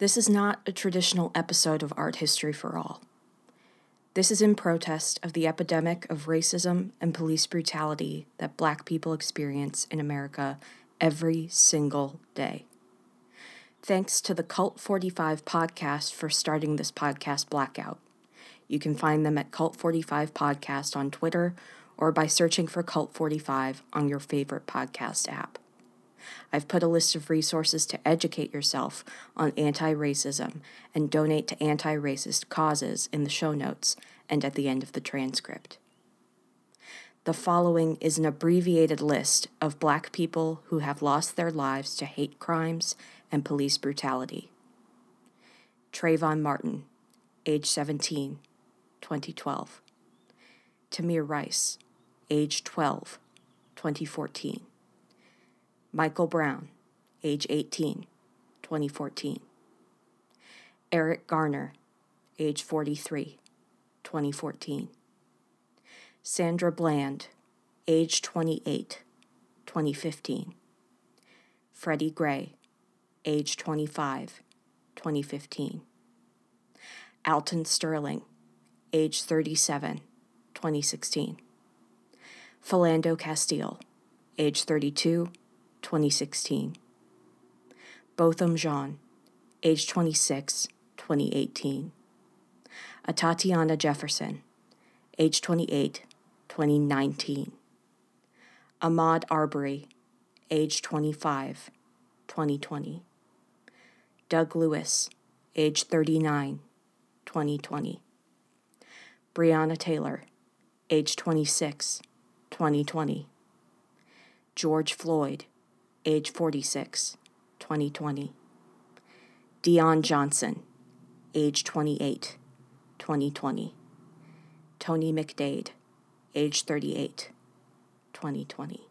This is not a traditional episode of Art History for All. This is in protest of the epidemic of racism and police brutality that Black people experience in America every single day. Thanks to the Cult 45 podcast for starting this podcast blackout. You can find them at Cult 45 Podcast on Twitter or by searching for Cult 45 on your favorite podcast app. I've put a list of resources to educate yourself on anti racism and donate to anti racist causes in the show notes and at the end of the transcript. The following is an abbreviated list of Black people who have lost their lives to hate crimes and police brutality. Trayvon Martin, age 17, 2012. Tamir Rice, age 12, 2014. Michael Brown, age 18, 2014. Eric Garner, age 43, 2014. Sandra Bland, age 28, 2015. Freddie Gray, age 25, 2015. Alton Sterling, age 37, 2016. Philando Castile, age 32, 2016. Botham Jean, age 26, 2018. Atatiana Jefferson, age 28, 2019. Ahmaud Arbery, age 25, 2020. Doug Lewis, age 39, 2020. Breonna Taylor, age 26, 2020. George Floyd, age 46, 2020. Dion Johnson, age 28, 2020. Tony McDade, age 38, 2020.